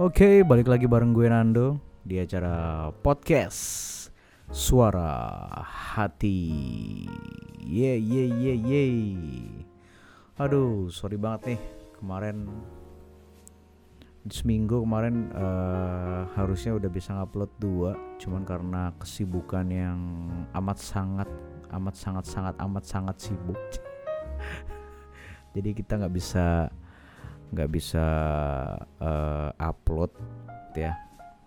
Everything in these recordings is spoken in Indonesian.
Oke, balik lagi bareng gue Nando di acara podcast Suara Hati. Ye ye ye ye. Aduh, sorry banget nih kemarin seminggu kemarin eh, harusnya udah bisa ngupload dua, cuman karena kesibukan yang amat sangat amat sangat sangat amat sangat sibuk. Jadi kita nggak bisa nggak bisa eh, upload ya.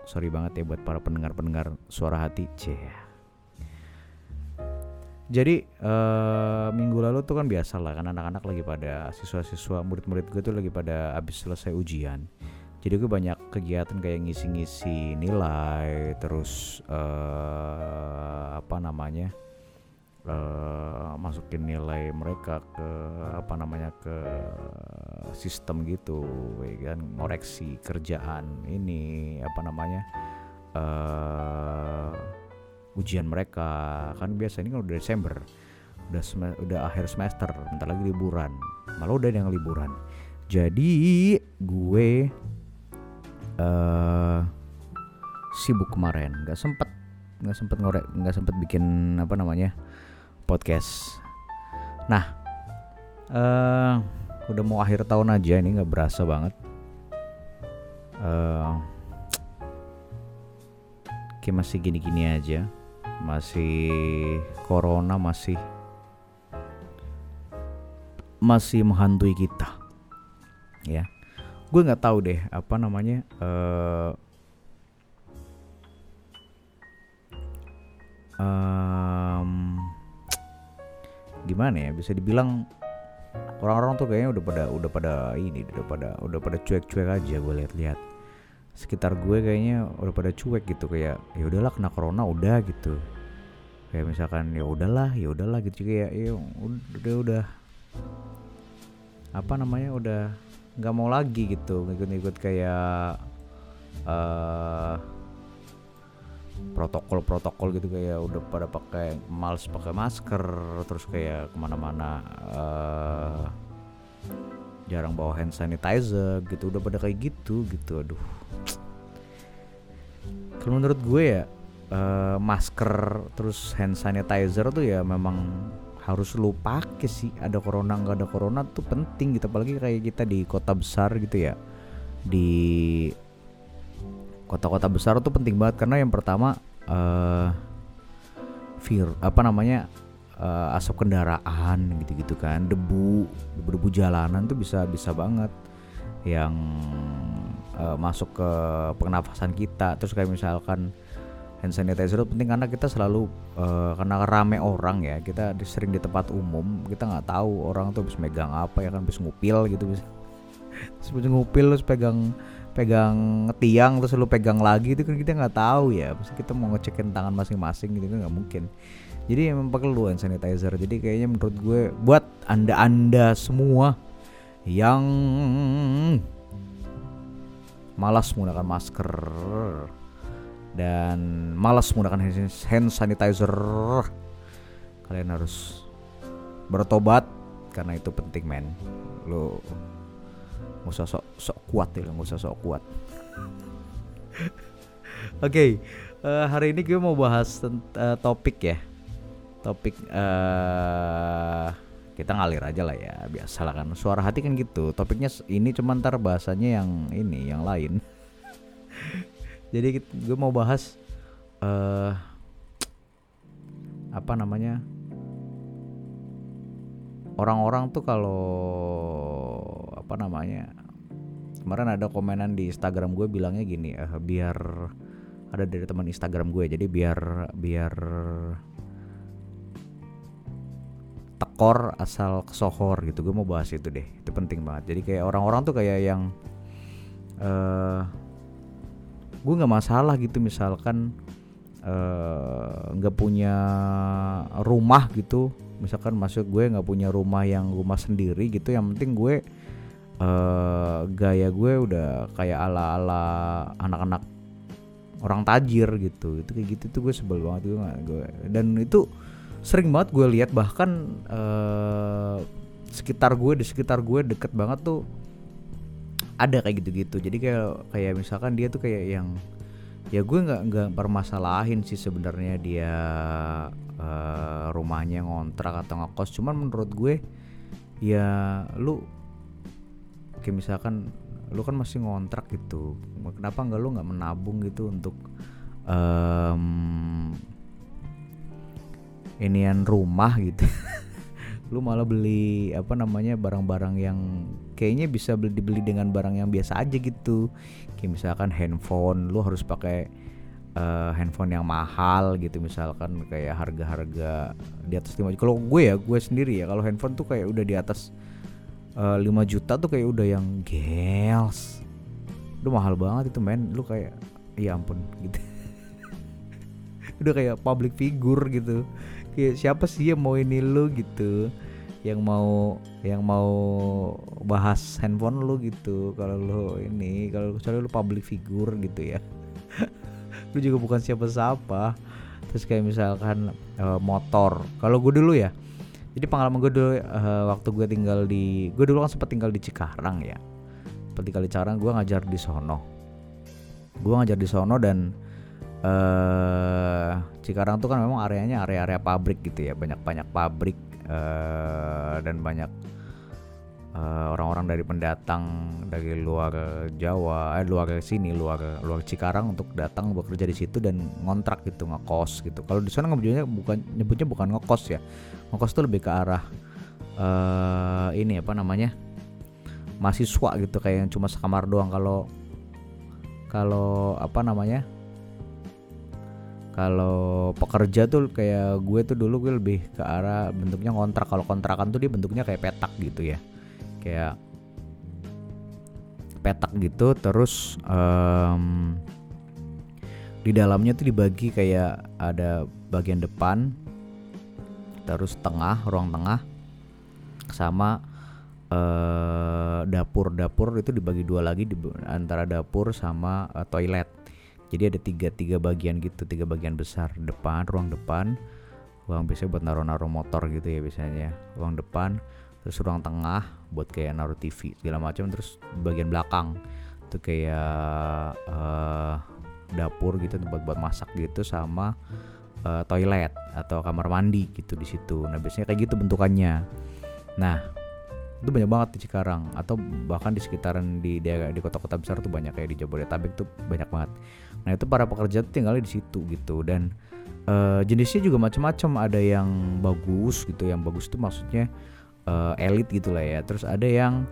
Sorry banget ya buat para pendengar-pendengar suara hati c jadi eh, minggu lalu tuh kan biasa lah kan anak-anak lagi pada siswa-siswa murid-murid gue tuh lagi pada habis selesai ujian. Jadi gue banyak kegiatan kayak ngisi-ngisi nilai terus eh, apa namanya eh, masukin nilai mereka ke apa namanya ke sistem gitu ya kan? Ngoreksi kerjaan ini apa namanya eh ujian mereka. Kan biasa ini udah Desember udah udah akhir semester bentar lagi liburan. Malah udah yang liburan. Jadi gue eh sibuk kemarin. Nggak sempet nggak sempet ngorek nggak sempet bikin apa namanya podcast. Nah eh udah mau akhir tahun aja ini nggak berasa banget. Eh kayak masih gini-gini aja. Masih corona masih masih menghantui kita. Ya. Gue nggak tahu deh apa namanya eh em, gimana ya bisa dibilang orang-orang tuh kayaknya udah pada udah pada ini udah pada udah pada cuek-cuek aja gue lihat-lihat sekitar gue kayaknya udah pada cuek gitu kayak ya udahlah kena corona udah gitu. Kayak misalkan ya udahlah ya udahlah gitu. Kayak ya udah udah apa namanya udah nggak mau lagi gitu. Ngikut-ngikut kayak eh protokol-protokol gitu kayak udah pada pakai males pakai masker terus kayak ke mana-mana eh jarang bawa hand sanitizer gitu udah pada kayak gitu gitu aduh. Kalau menurut gue ya eh, masker terus hand sanitizer tuh ya memang harus lu pakai sih. Ada corona nggak ada corona tuh penting gitu. Apalagi kayak kita di kota besar gitu ya. Di kota-kota besar tuh penting banget. Karena yang pertama eh vir apa namanya eh, asap kendaraan gitu-gitu kan. Debu debu jalanan tuh bisa bisa banget yang eh, masuk ke pernafasan kita. Terus kayak misalkan hand sanitizer itu penting karena kita selalu eh, karena rame orang ya kita sering di tempat umum kita nggak tahu orang tuh habis megang apa ya kan habis ngupil gitu bisa habis ngupil terus pegang pegang tiang terus lu pegang lagi itu kan kita nggak tahu ya. Pasti kita mau ngecekin tangan masing-masing gitu kan nggak mungkin jadi emang perlu hand sanitizer. Jadi kayaknya menurut gue buat anda anda semua yang malas menggunakan masker dan malas menggunakan hand- sanitizer kalian harus bertobat. Karena itu penting men. Lo nggak usah sok sok kuat ya nggak usah sok kuat. Oke eh, hari ini gue mau bahas eh, topik ya topik eh kita ngalir aja lah ya biasa lah kan. Suara hati kan gitu. Topiknya ini cuma ntar bahasanya yang ini yang lain. Jadi gue mau bahas eh apa namanya? Orang-orang tuh kalau apa namanya? Kemarin ada komenan di Instagram gue bilangnya gini eh, biar ada dari teman Instagram gue jadi biar biar tekor asal kesohor gitu. Gue mau bahas itu deh. Itu penting banget. Jadi kayak orang-orang tuh kayak yang eh gue nggak masalah gitu misalkan eh, nggak punya rumah gitu. Misalkan masuk gue nggak punya rumah yang rumah sendiri gitu yang penting gue eh gaya gue udah kayak ala ala anak-anak orang tajir gitu. Itu kayak gitu tuh gue sebel banget. Gue dan itu sering banget gue lihat bahkan eh sekitar gue di sekitar gue deket banget tuh ada kayak gitu-gitu. Jadi kayak kayak misalkan dia tuh kayak yang ya gue nggak nggak permasalahin sih sebenarnya dia uh, rumahnya ngontrak atau ngekos. Cuman menurut gue ya lu kayak misalkan lu kan masih ngontrak gitu kenapa nggak lu nggak menabung gitu untuk um, inian rumah gitu. Lu malah beli apa namanya barang-barang yang kayaknya bisa beli dibeli dengan barang yang biasa aja gitu. Kayak misalkan handphone lu harus pakai uh, handphone yang mahal gitu. Misalkan kayak harga-harga di atas 5 kalau gue ya gue sendiri ya kalau handphone tuh kayak udah di atas uh, eh, 5 juta tuh kayak udah yang gels. Udah mahal banget itu men. Lu kayak ya ampun gitu. Udah kayak public figure gitu kayak siapa sih yang mau ini lu gitu? Yang mau yang mau bahas handphone lu gitu. Kalau lu ini kalau soalnya lu public figure gitu ya. Lu juga bukan siapa-siapa. Terus kayak misalkan uh, motor. Kalau gue dulu ya jadi pengalaman gue dulu uh, waktu gue tinggal di gue dulu kan sempat tinggal di Cikarang ya. Sempat tinggal di Cikarang gue ngajar di sono. Gue ngajar di sono dan uh, Cikarang tuh kan memang areanya area-area pabrik gitu ya banyak-banyak pabrik uh, dan banyak eh, orang-orang uh, dari pendatang dari luar Jawa, eh luar sini, luar luar Cikarang untuk datang bekerja di situ dan ngontrak gitu, ngekos gitu. Kalau di sana nyebutnya bukan nyebutnya bukan ngekos ya. Ngekos tuh lebih ke arah uh, ini apa namanya? mahasiswa gitu kayak yang cuma sekamar doang kalau kalau apa namanya? Kalau pekerja tuh kayak gue tuh dulu gue lebih ke arah bentuknya kontrak kalau kontrakan tuh dia bentuknya kayak petak gitu ya. Kayak petak gitu terus um, di dalamnya tuh dibagi kayak ada bagian depan terus tengah ruang tengah sama uh, dapur. Dapur itu dibagi dua lagi di antara dapur sama uh, toilet jadi ada tiga tiga bagian gitu tiga bagian besar. Depan ruang depan. Ruang biasanya buat naruh-naruh motor gitu ya biasanya ruang depan terus ruang tengah buat kayak naruh TV segala macam. Terus bagian belakang itu kayak uh, dapur gitu tempat buat masak gitu sama uh, toilet atau kamar mandi gitu di situ. Nah biasanya kayak gitu bentukannya. Nah itu banyak banget di Cikarang. Atau bahkan di sekitaran di di kota-kota besar tuh banyak kayak di Jabodetabek tuh banyak banget. Nah itu para pekerja tuh tinggalnya di situ gitu. Dan uh, jenisnya juga macam-macam. Ada yang bagus gitu yang bagus tuh maksudnya uh, elit gitu lah ya. Terus ada yang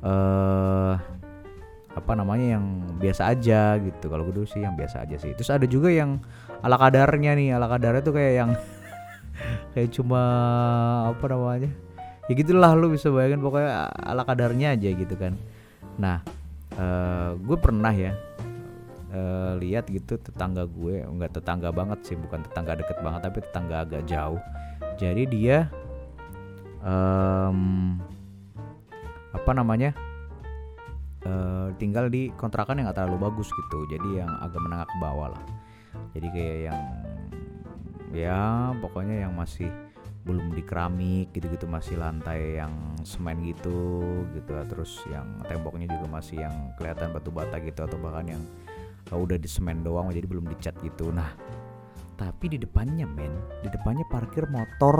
uh, apa namanya yang biasa aja gitu. Kalau gue dulu sih yang biasa aja sih. Terus ada juga yang ala kadarnya nih. Ala kadarnya tuh kayak yang kayak cuma apa namanya ya gitulah lu bisa bayangin pokoknya ala kadarnya aja gitu kan. Nah uh, gue pernah ya uh, lihat gitu tetangga gue nggak tetangga banget sih bukan tetangga deket banget tapi tetangga agak jauh. Jadi dia um, apa namanya uh, tinggal di kontrakan yang gak terlalu bagus gitu. Jadi yang agak menengah ke bawah lah. Jadi kayak yang ya pokoknya yang masih belum di keramik gitu-gitu masih lantai yang semen gitu gitu terus yang temboknya juga masih yang kelihatan batu bata gitu atau bahkan yang uh, udah di semen doang jadi belum dicat gitu. Nah tapi di depannya men di depannya parkir motor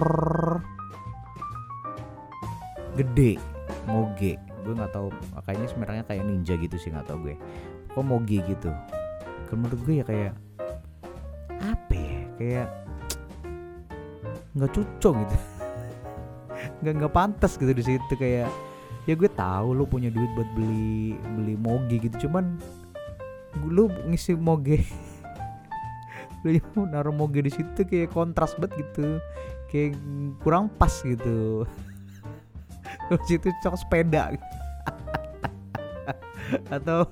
gede moge. Gue nggak tahu kayaknya sebenarnya kayak ninja gitu sih nggak tahu gue. Kok moge gitu? Menurut gue ya kayak apa ya? Kayak nggak cocok gitu. Nggak nggak pantas gitu di situ kayak ya gue tahu lu punya duit buat beli beli moge gitu cuman lu ngisi moge lu naruh moge di situ kayak kontras banget gitu kayak kurang pas gitu. Terus situ cocok sepeda. Atau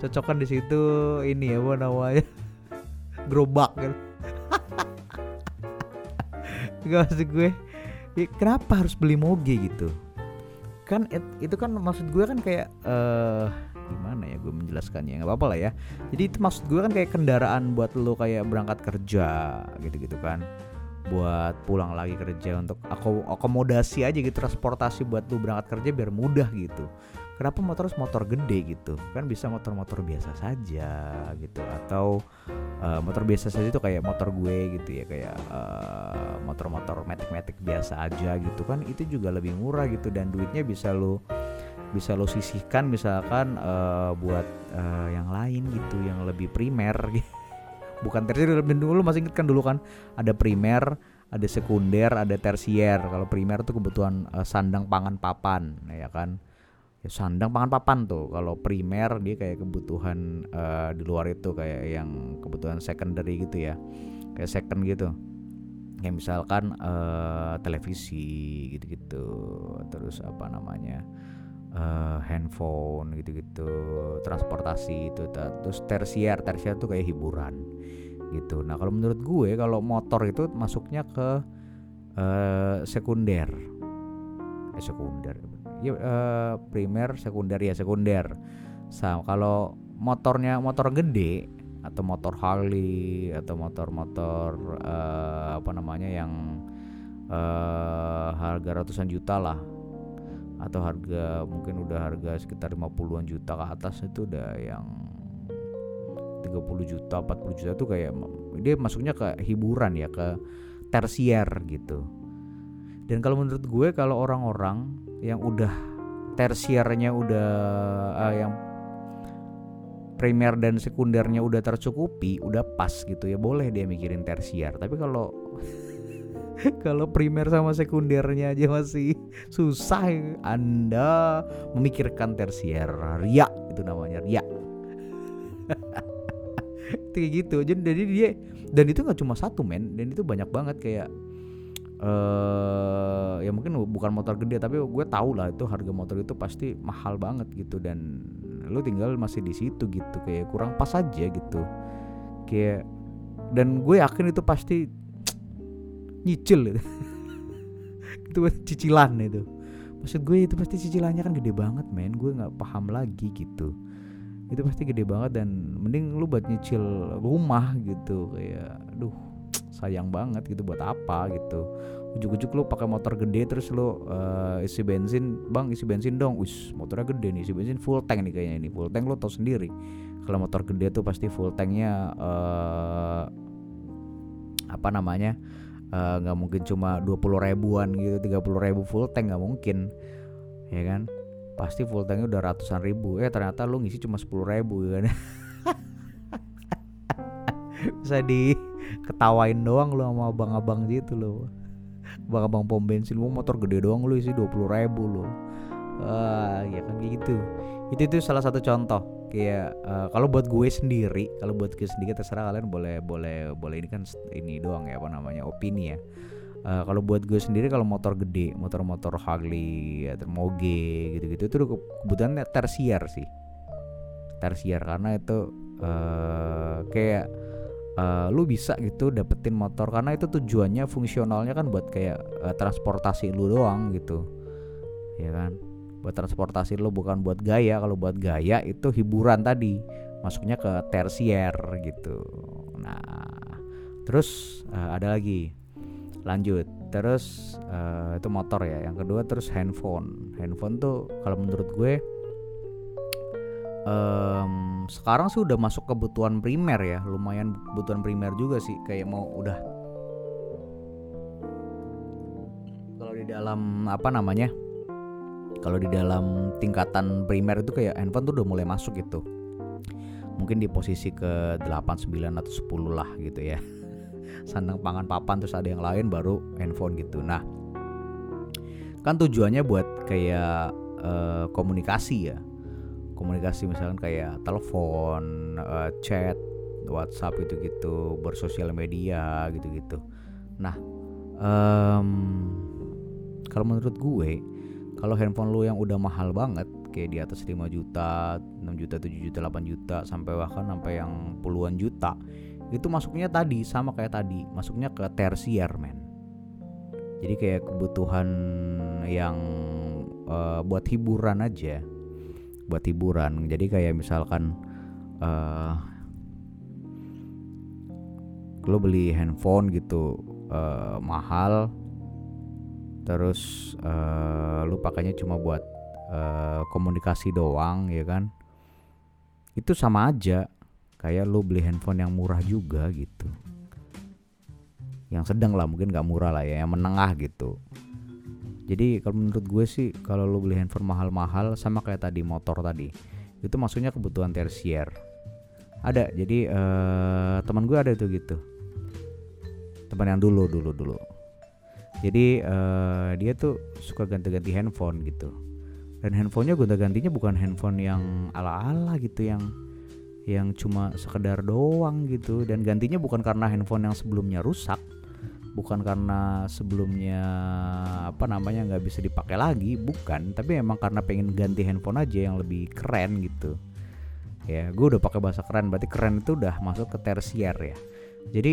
cocokan di situ ini ya apa namanya gerobak gitu gak maksud gue. Ya, kenapa harus beli moge gitu? Kan itu kan maksud gue kan kayak uh, gimana ya gue menjelaskannya? Nggak apa-apa lah ya. Jadi itu maksud gue kan kayak kendaraan buat lo kayak berangkat kerja gitu-gitu kan. Buat pulang lagi kerja untuk akomodasi aja gitu transportasi buat lo berangkat kerja biar mudah gitu kenapa motor harus motor gede gitu? Kan bisa motor-motor biasa saja gitu. Atau uh, motor biasa saja itu kayak motor gue gitu ya kayak uh, motor-motor metik-metik biasa aja gitu kan itu juga lebih murah gitu dan duitnya bisa lo bisa lo sisihkan misalkan uh, buat uh, yang lain gitu yang lebih primer. Gitu bukan tersier dulu masih inget kan dulu kan ada primer ada sekunder ada tersier. Kalau primer tuh kebutuhan uh, sandang pangan papan ya kan ya sandang pangan papan tuh. Kalau primer dia kayak kebutuhan uh, di luar itu kayak yang kebutuhan secondary gitu ya. Kayak second gitu. Kayak misalkan uh, televisi gitu-gitu. Terus apa namanya uh, handphone gitu-gitu. Transportasi itu terus tersier. Tersier tuh kayak hiburan gitu. Nah kalau menurut gue kalau motor itu masuknya ke uh, sekunder. Eh sekunder ya uh, primer sekunder ya sekunder. Sama kalau motornya motor gede atau motor Harley atau motor-motor uh, apa namanya yang uh, harga ratusan juta lah. Atau harga mungkin udah harga sekitar 50-an juta ke atas itu udah yang 30 juta 40 juta tuh kayak dia masuknya ke hiburan ya ke tersier gitu. Dan kalau menurut gue kalau orang-orang yang udah tersiernya udah uh, yang primer dan sekundernya udah tercukupi udah pas gitu ya boleh dia mikirin tersier tapi kalau kalau primer sama sekundernya aja masih susah Anda memikirkan tersier ria itu namanya ria. Kayak gitu. Jadi dia dan itu nggak cuma satu men. Dan itu banyak banget kayak uh, ya mungkin bukan motor gede tapi gue tahu lah itu harga motor itu pasti mahal banget gitu. Dan lu tinggal masih di situ gitu kayak kurang pas aja gitu. Kayak dan gue yakin itu pasti nyicil itu itu cicilan itu. Maksud gue itu pasti cicilannya kan gede banget men. Gue nggak paham lagi gitu. Itu pasti gede banget dan mending lu buat nyicil rumah gitu kayak aduh sayang banget gitu buat apa gitu. Ujuk-ujuk lu pakai motor gede terus lu uh, isi bensin bang isi bensin dong. Wis motornya gede nih isi bensin full tank nih kayaknya ini full tank lu tau sendiri. Kalau motor gede tuh pasti full tanknya uh, apa namanya eh, nggak uh, mungkin cuma 20 ribuan gitu 30 ribu full tank nggak mungkin ya kan? Pasti full tanknya udah ratusan ribu. Eh ternyata lu ngisi cuma 10 ribu ya kan? Bisa di ketawain doang lu sama abang-abang gitu loh abang-abang pom bensin lu motor gede doang lu isi 20 ribu lo uh, ya kan gitu. Itu itu salah satu contoh. Kayak uh, kalau buat gue sendiri kalau buat gue sendiri terserah kalian boleh boleh boleh ini kan ini doang ya apa namanya opini ya. Uh, kalau buat gue sendiri kalau motor gede motor-motor Harley atau Moge gitu-gitu itu kebutuhan tersier sih. Tersier karena itu uh, kayak uh, lu bisa gitu dapetin motor. Karena itu tujuannya fungsionalnya kan buat kayak uh, transportasi lu doang gitu. Ya kan? Buat transportasi lu bukan buat gaya. Kalau buat gaya itu hiburan tadi. Masuknya ke tersier gitu. Nah terus uh, ada lagi. Lanjut. Terus uh, itu motor ya. Yang kedua terus handphone. Handphone tuh kalau menurut gue um, sekarang sih udah masuk kebutuhan primer ya. Lumayan kebutuhan primer juga sih. Kayak mau udah. Kalau di dalam apa namanya? Kalau di dalam tingkatan primer itu kayak handphone tuh udah mulai masuk gitu. Mungkin di posisi ke 8, 9 atau 10 lah gitu ya. Sandang pangan papan terus ada yang lain baru handphone gitu. Nah kan tujuannya buat kayak uh, komunikasi ya komunikasi misalkan kayak telepon, uh, chat, WhatsApp gitu-gitu, bersosial media gitu-gitu. Nah, um, kalau menurut gue, kalau handphone lu yang udah mahal banget, kayak di atas 5 juta, 6 juta, 7 juta, 8 juta, sampai bahkan sampai yang puluhan juta, itu masuknya tadi sama kayak tadi, masuknya ke tersier, men. Jadi kayak kebutuhan yang uh, buat hiburan aja buat hiburan. Jadi kayak misalkan uh, lo beli handphone gitu uh, mahal terus uh, lu pakainya cuma buat uh, komunikasi doang ya kan? Itu sama aja. Kayak lu beli handphone yang murah juga gitu. Yang sedang lah mungkin gak murah lah ya yang menengah gitu jadi kalau menurut gue sih kalau lu beli handphone mahal-mahal sama kayak tadi motor tadi itu maksudnya kebutuhan tersier. Ada jadi uh, teman gue ada tuh gitu. Teman yang dulu dulu dulu. Jadi uh, dia tuh suka ganti-ganti handphone gitu. Dan handphonenya gonta-gantinya bukan handphone yang ala-ala gitu yang yang cuma sekedar doang gitu. Dan gantinya bukan karena handphone yang sebelumnya rusak bukan karena sebelumnya apa namanya nggak bisa dipakai lagi bukan. Tapi emang karena pengen ganti handphone aja yang lebih keren gitu. Ya gue udah pakai bahasa keren berarti keren itu udah masuk ke tersier ya. Jadi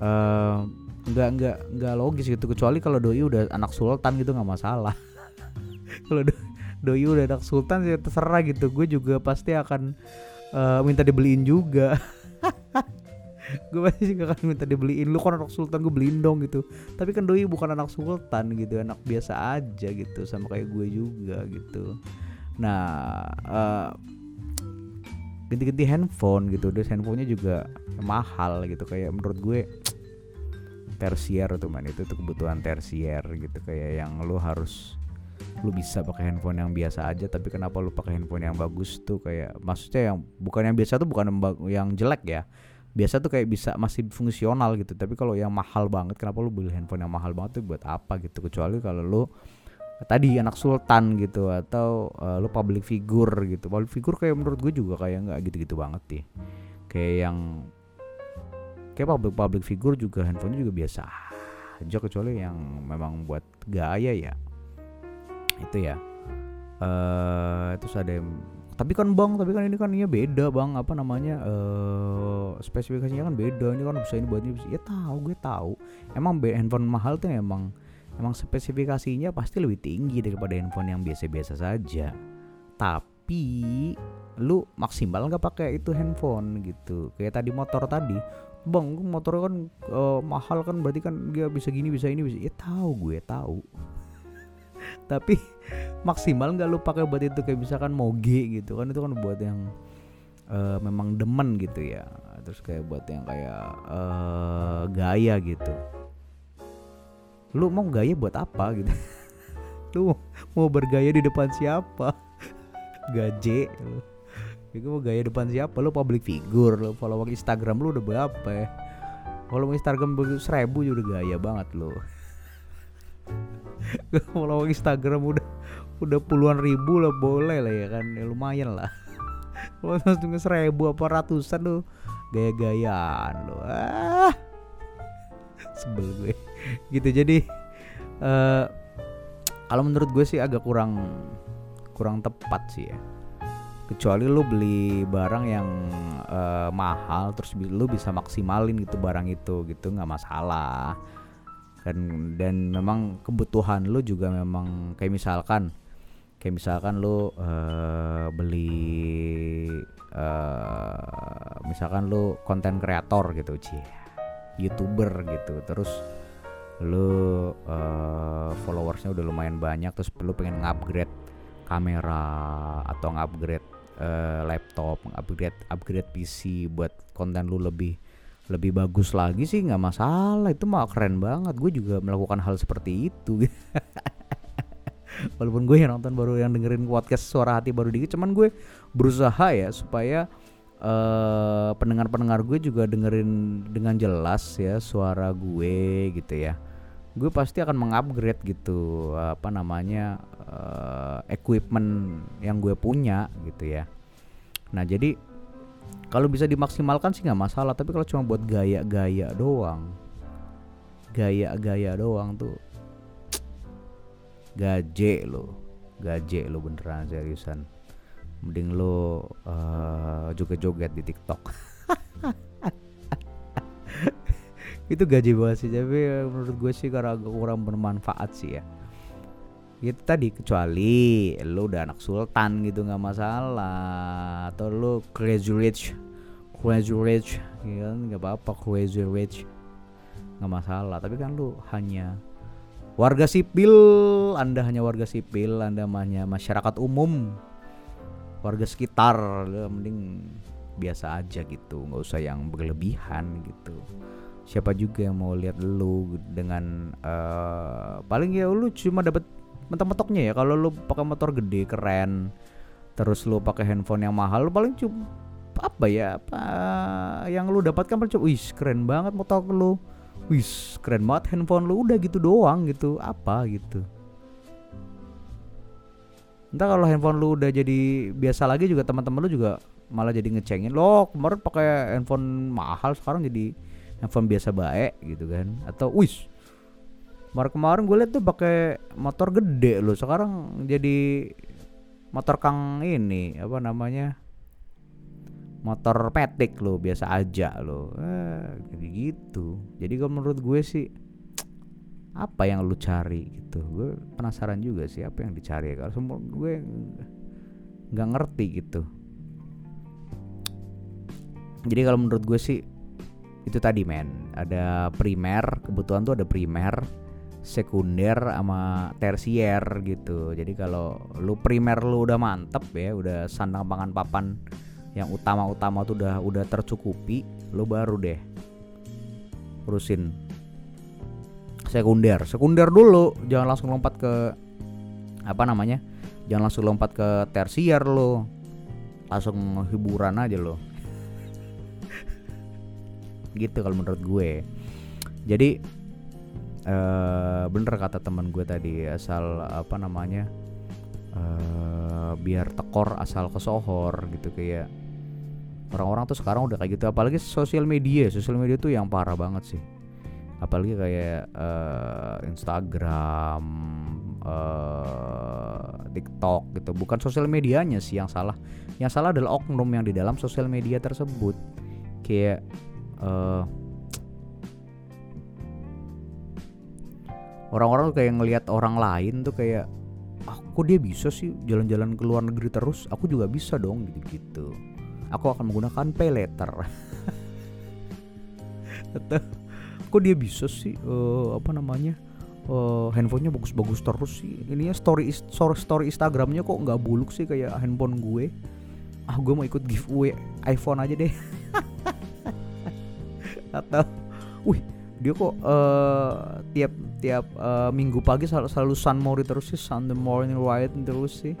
uh, nggak nggak nggak logis gitu. Kecuali kalau doi udah anak sultan gitu nggak masalah. Kalau do, doi udah anak sultan sih terserah gitu. Gue juga pasti akan uh, minta dibeliin juga gue pasti gak akan minta dibeliin. Lu kan anak sultan gue beliin dong gitu. Tapi kan doi bukan anak sultan gitu. Anak biasa aja gitu. Sama kayak gue juga gitu. Nah uh, ganti-ganti handphone gitu. Terus handphonenya juga mahal gitu. Kayak menurut gue tersier tuh man. Itu tuh kebutuhan tersier gitu. Kayak yang lu harus lu bisa pakai handphone yang biasa aja. Tapi kenapa lu pakai handphone yang bagus tuh? Kayak maksudnya yang bukan yang biasa tuh bukan yang jelek ya biasa tuh kayak bisa masih fungsional gitu. Tapi kalau yang mahal banget kenapa lu beli handphone yang mahal banget tuh buat apa gitu? Kecuali kalau lu tadi anak sultan gitu atau uh, lu public figure gitu. Public figure kayak menurut gue juga kayak nggak gitu-gitu banget sih. Kayak yang kayak public public figure juga handphonenya juga biasa aja. Kecuali yang memang buat gaya ya. Itu ya. Uh, terus ada yang tapi kan bang tapi kan ini kan ini beda bang. Apa namanya uh, spesifikasinya kan beda. Ini kan bisa ini buat ini bisa. ya tahu gue tahu. Emang handphone mahal tuh emang emang spesifikasinya pasti lebih tinggi daripada handphone yang biasa-biasa saja. Tapi lu maksimal nggak pakai itu handphone gitu. Kayak tadi motor tadi. Bang motor kan uh, mahal kan berarti kan dia bisa gini bisa ini bisa. Ya tahu gue tahu. Tapi maksimal nggak lu pakai buat itu kayak misalkan moge gitu kan itu kan buat yang uh, memang demen gitu ya. Terus kayak buat yang kayak uh, gaya gitu. Lu mau gaya buat apa gitu? Lu mau bergaya di depan siapa? Gaje. Lu. Itu mau gaya depan siapa? Lu public figure lu follow Instagram lu udah berapa ya? Kalau Instagram seribu juga udah gaya banget lu. Follow Instagram udah udah puluhan ribu lah boleh lah ya kan. Ya, lumayan lah. Kalau langsung seribu apa ratusan tuh. Gaya-gayaan lo ah. Sebel gue. Gitu jadi uh, kalau menurut gue sih agak kurang kurang tepat sih ya. Kecuali lu beli barang yang uh, mahal terus lu bisa maksimalin gitu barang itu gitu nggak masalah. Dan dan memang kebutuhan lu juga memang kayak misalkan kayak misalkan lu uh, beli uh, misalkan lu konten kreator gitu cie youtuber gitu. Terus lu uh, followersnya udah lumayan banyak terus lu pengen ngupgrade kamera atau ngupgrade uh, laptop upgrade upgrade PC buat konten lu lebih lebih bagus lagi sih nggak masalah. Itu mah keren banget. Gue juga melakukan hal seperti itu walaupun gue yang nonton baru yang dengerin podcast suara hati baru dikit cuman gue berusaha ya supaya uh, pendengar-pendengar gue juga dengerin dengan jelas ya suara gue gitu ya. Gue pasti akan mengupgrade gitu apa namanya uh, equipment yang gue punya gitu ya. Nah jadi kalau bisa dimaksimalkan sih nggak masalah tapi kalau cuma buat gaya-gaya doang gaya-gaya doang tuh gaje lo. Gaje lo beneran seriusan. Mending lo uh, joget-joget di TikTok. Itu gaji banget sih tapi menurut gue sih karena agak kurang bermanfaat sih ya itu tadi kecuali lo udah anak sultan gitu nggak masalah. Atau lo crazy rich crazy rich ya kan? Nggak apa-apa crazy rich. Nggak masalah tapi kan lo hanya warga sipil anda hanya warga sipil anda hanya masyarakat umum. Warga sekitar mending biasa aja gitu nggak usah yang berlebihan gitu. Siapa juga yang mau lihat lu dengan uh, paling ya lu cuma dapat mentok-mentoknya ya. Kalau lu pakai motor gede keren terus lu pakai handphone yang mahal lu paling cuma apa ya apa yang lu dapatkan paling cuma keren banget motor lu wis keren banget handphone lu. Udah gitu doang gitu. Apa gitu? Entah kalau handphone lu udah jadi biasa lagi juga teman-teman lu juga malah jadi ngecengin. Lo kemarin pakai handphone mahal sekarang jadi handphone biasa baik gitu kan. Atau wis. Kemarin kemarin gue liat tuh pakai motor gede lo sekarang jadi motor kang ini apa namanya motor petik lo biasa aja lo eh, gitu. Jadi kalau menurut gue sih apa yang lu cari gitu? Gue penasaran juga sih apa yang dicari. Kalau semua gue nggak ngerti gitu. Jadi kalau menurut gue sih itu tadi men. Ada primer kebutuhan tuh ada primer sekunder sama tersier gitu. Jadi kalau lu primer lu udah mantep ya udah sandang pangan papan yang utama-utama tuh udah udah tercukupi lu baru deh urusin sekunder. Sekunder dulu jangan langsung lompat ke apa namanya jangan langsung lompat ke tersier lo. Langsung hiburan aja lo. Gitu kalau menurut gue. Jadi uh, bener kata teman gue tadi asal apa namanya uh, biar tekor asal kesohor gitu kayak orang-orang tuh sekarang udah kayak gitu. Apalagi sosial media sosial media tuh yang parah banget sih. Apalagi kayak uh, Instagram uh, TikTok gitu. Bukan sosial medianya sih yang salah. Yang salah adalah oknum yang di dalam sosial media tersebut. Kayak uh, orang-orang tuh kayak ngelihat orang lain tuh kayak kok dia bisa sih jalan-jalan ke luar negeri terus? Aku juga bisa dong gitu-gitu. Aku akan menggunakan pay letter atau kok dia bisa sih uh, apa namanya uh, handphonenya bagus-bagus terus sih? Ininya story story story Instagramnya kok nggak buluk sih kayak handphone gue? Ah gue mau ikut giveaway iPhone aja deh. Atau wih dia kok uh, tiap tiap uh, minggu pagi selalu, selalu sun mori terus sih Sunday morning ride terus sih.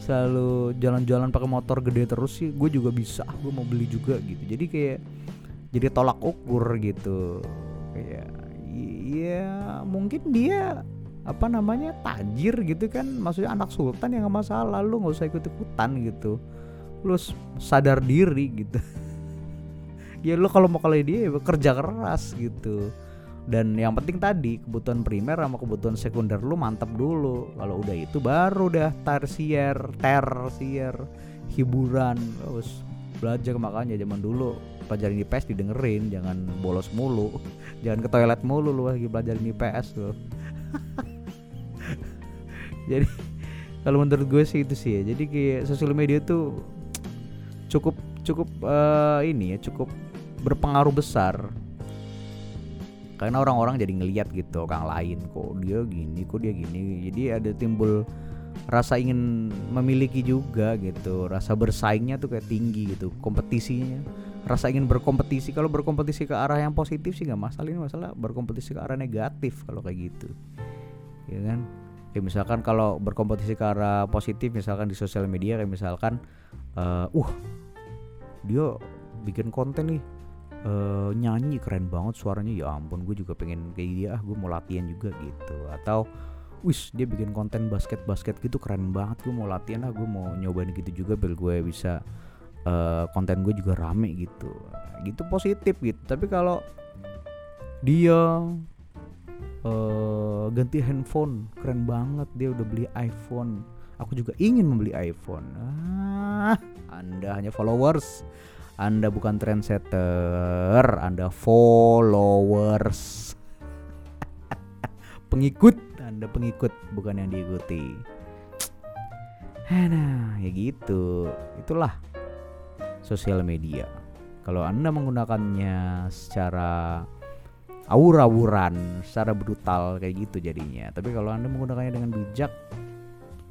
Selalu jalan-jalan pakai motor gede terus sih gue juga bisa gue mau beli juga gitu. Jadi kayak jadi tolak ukur gitu. Kayak ya mungkin dia apa namanya tajir gitu kan. Maksudnya anak sultan yang gak masalah lu nggak usah ikut ikutan gitu. Lu sadar diri gitu. Ya lu kalau mau kali dia kerja keras gitu dan yang penting tadi kebutuhan primer sama kebutuhan sekunder lu mantap dulu. Kalau udah itu baru dah tersier tersier hiburan. Terus belajar makanya zaman dulu pelajaran IPS didengerin jangan bolos mulu. Jangan ke toilet mulu lu lagi belajar IPS lu. Jadi kalau menurut gue sih itu sih ya. Jadi kayak sosial media tuh cukup cukup uh, ini ya cukup berpengaruh besar karena orang-orang jadi ngeliat gitu orang lain kok dia gini kok dia gini. Jadi ada timbul rasa ingin memiliki juga gitu rasa bersaingnya tuh kayak tinggi gitu kompetisinya. Rasa ingin berkompetisi kalau berkompetisi ke arah yang positif sih nggak masalah ini masalah berkompetisi ke arah negatif kalau kayak gitu. Ya kan? Ya misalkan kalau berkompetisi ke arah positif misalkan di sosial media kayak misalkan uh, uh dia bikin konten nih uh, nyanyi keren banget suaranya. Ya ampun gue juga pengen kayak dia ah gue mau latihan juga gitu. Atau wis dia bikin konten basket basket gitu keren banget. Gue mau latihan lah gue mau nyobain gitu juga biar gue bisa uh, konten gue juga rame gitu. Gitu positif gitu. Tapi kalau dia uh, ganti handphone keren banget. Dia udah beli iPhone. Aku juga ingin membeli iPhone. Ah anda hanya followers anda bukan trendsetter, Anda followers. pengikut, Anda pengikut bukan yang diikuti. Nah, ya gitu. Itulah sosial media. Kalau Anda menggunakannya secara awur-awuran secara brutal kayak gitu jadinya tapi kalau anda menggunakannya dengan bijak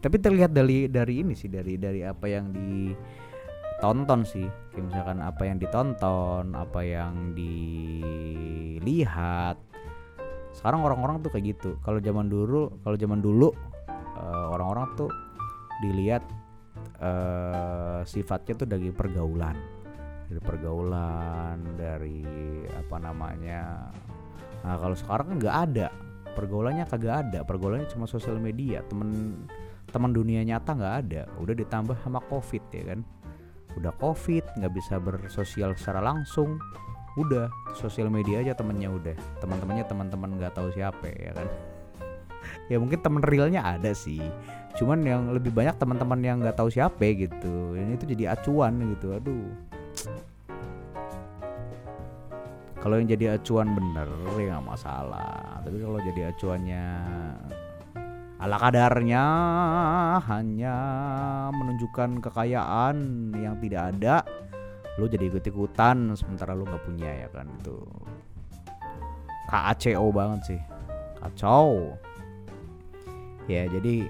tapi terlihat dari dari ini sih dari dari apa yang ditonton sih. Kayak misalkan apa yang ditonton apa yang dilihat. Sekarang orang-orang tuh kayak gitu. Kalau zaman dulu kalau zaman dulu uh, orang-orang tuh dilihat uh, sifatnya tuh dari pergaulan. Dari pergaulan dari apa namanya. Nah kalau sekarang kan nggak ada. Pergaulannya kagak ada. Pergaulannya cuma sosial media. Temen teman dunia nyata nggak ada. Udah ditambah sama covid ya kan udah covid nggak bisa bersosial secara langsung. Udah sosial media aja temennya udah. Teman-temannya teman-teman nggak tahu siapa ya kan? Ya mungkin temen realnya ada sih. Cuman yang lebih banyak teman-teman yang nggak tahu siapa gitu. Ini itu jadi acuan gitu aduh. Kalau yang jadi acuan bener ya nggak masalah. Tapi kalau jadi acuannya ala kadarnya hanya menunjukkan kekayaan yang tidak ada. Lo jadi ikut ikutan sementara lo nggak punya ya kan? Itu KACO banget sih. Kacau. Ya jadi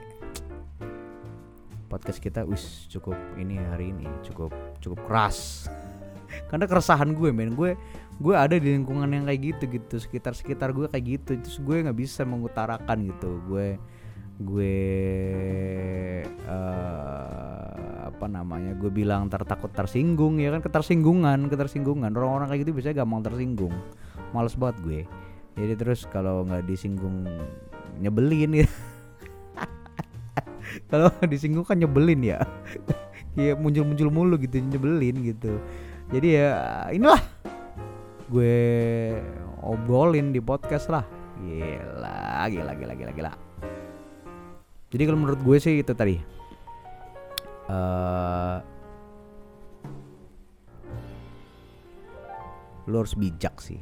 podcast kita wis cukup ini hari ini cukup cukup keras. Karena keresahan gue men. Gue gue ada di lingkungan yang kayak gitu gitu. Sekitar sekitar gue kayak gitu. Terus gue nggak bisa mengutarakan gitu. Gue gue uh, apa namanya gue bilang tertakut tersinggung ya kan? Ketersinggungan ketersinggungan. Orang-orang kayak gitu biasanya gampang tersinggung. Males banget gue. Jadi terus kalau nggak disinggung nyebelin ya. Kalau disinggung kan nyebelin ya. Ya muncul-muncul mulu gitu nyebelin gitu. Jadi ya inilah gue obrolin di podcast lah. Gila gila gila gila gila jadi kalau menurut gue sih itu tadi. Uh, lu harus bijak sih.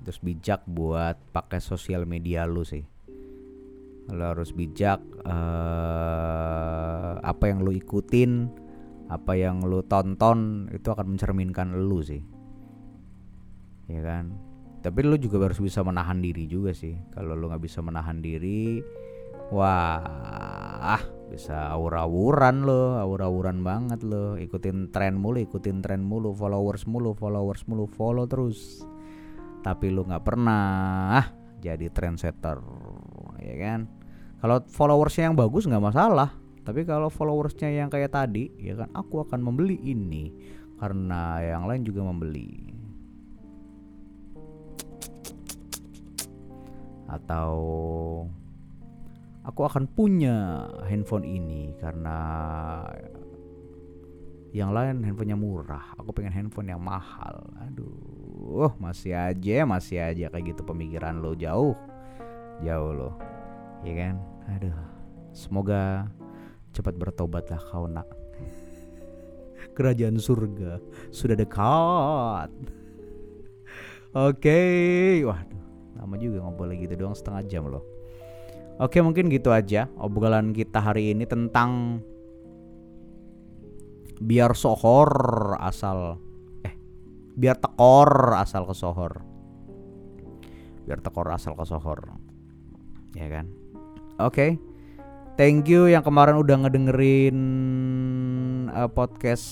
Terus bijak buat pakai sosial media lu sih. Lo harus bijak uh, apa yang lu ikutin apa yang lu tonton itu akan mencerminkan lu sih. Ya kan? Tapi lu juga harus bisa menahan diri juga sih. Kalau lu nggak bisa menahan diri wah bisa awur-awuran lo awur-awuran banget lo. Ikutin tren mulu ikutin tren mulu followers mulu followers mulu follow terus. Tapi lu nggak pernah jadi trendsetter ya kan? Kalau followersnya yang bagus nggak masalah. Tapi kalau followersnya yang kayak tadi ya kan aku akan membeli ini. Karena yang lain juga membeli. Atau aku akan punya handphone ini karena yang lain handphonenya murah. Aku pengen handphone yang mahal. Aduh masih aja masih aja kayak gitu pemikiran lo jauh. Jauh lo. Ya kan? Aduh semoga cepat bertobatlah kau nak. Kerajaan surga sudah dekat. Oke okay. waduh lama juga ngobrol gitu doang setengah jam loh oke mungkin gitu aja obrolan kita hari ini tentang biar sohor asal eh biar tekor asal ke sohor. Biar tekor asal ke sohor. Ya kan? Oke. Thank you yang kemarin udah ngedengerin uh, podcast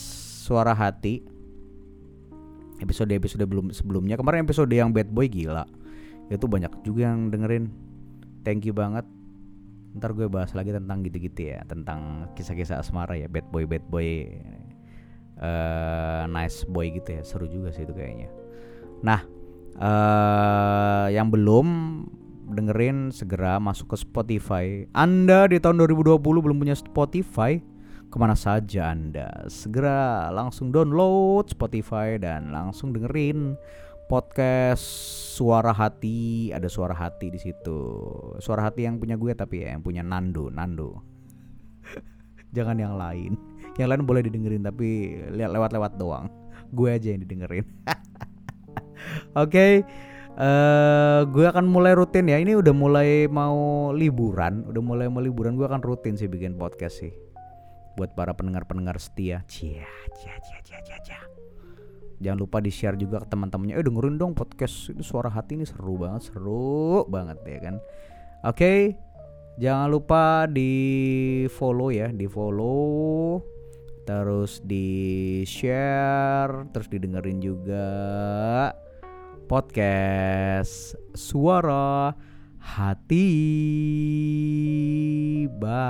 suara hati. Episode episode belum sebelumnya. Kemarin episode yang bad boy gila. Itu banyak juga yang dengerin thank you banget. Ntar gue bahas lagi tentang gitu-gitu ya tentang kisah-kisah asmara ya bad boy bad boy. Uh, nice boy gitu ya seru juga sih itu kayaknya. Nah uh, yang belum dengerin segera masuk ke Spotify. Anda di tahun 2020 belum punya Spotify? Ke mana saja Anda? Segera langsung download Spotify dan langsung dengerin podcast suara hati. Ada suara hati di situ. Suara hati yang punya gue tapi ya yang punya Nando Nando. Jangan yang lain. Yang lain boleh didengerin tapi lihat lewat-lewat doang. Gue aja yang didengerin. Oke okay. uh, eh, gue akan mulai rutin ya. Ini udah mulai mau liburan udah mulai mau liburan gue akan rutin sih bikin podcast sih. Buat para pendengar-pendengar setia. Cia cia cia cia cia, cia Jangan lupa di share juga ke teman-temannya. Eh dengerin dong podcast itu suara hati ini seru banget, seru banget ya kan. Oke, jangan lupa di follow ya, di follow, terus di share, terus didengerin juga podcast suara hati. Bye.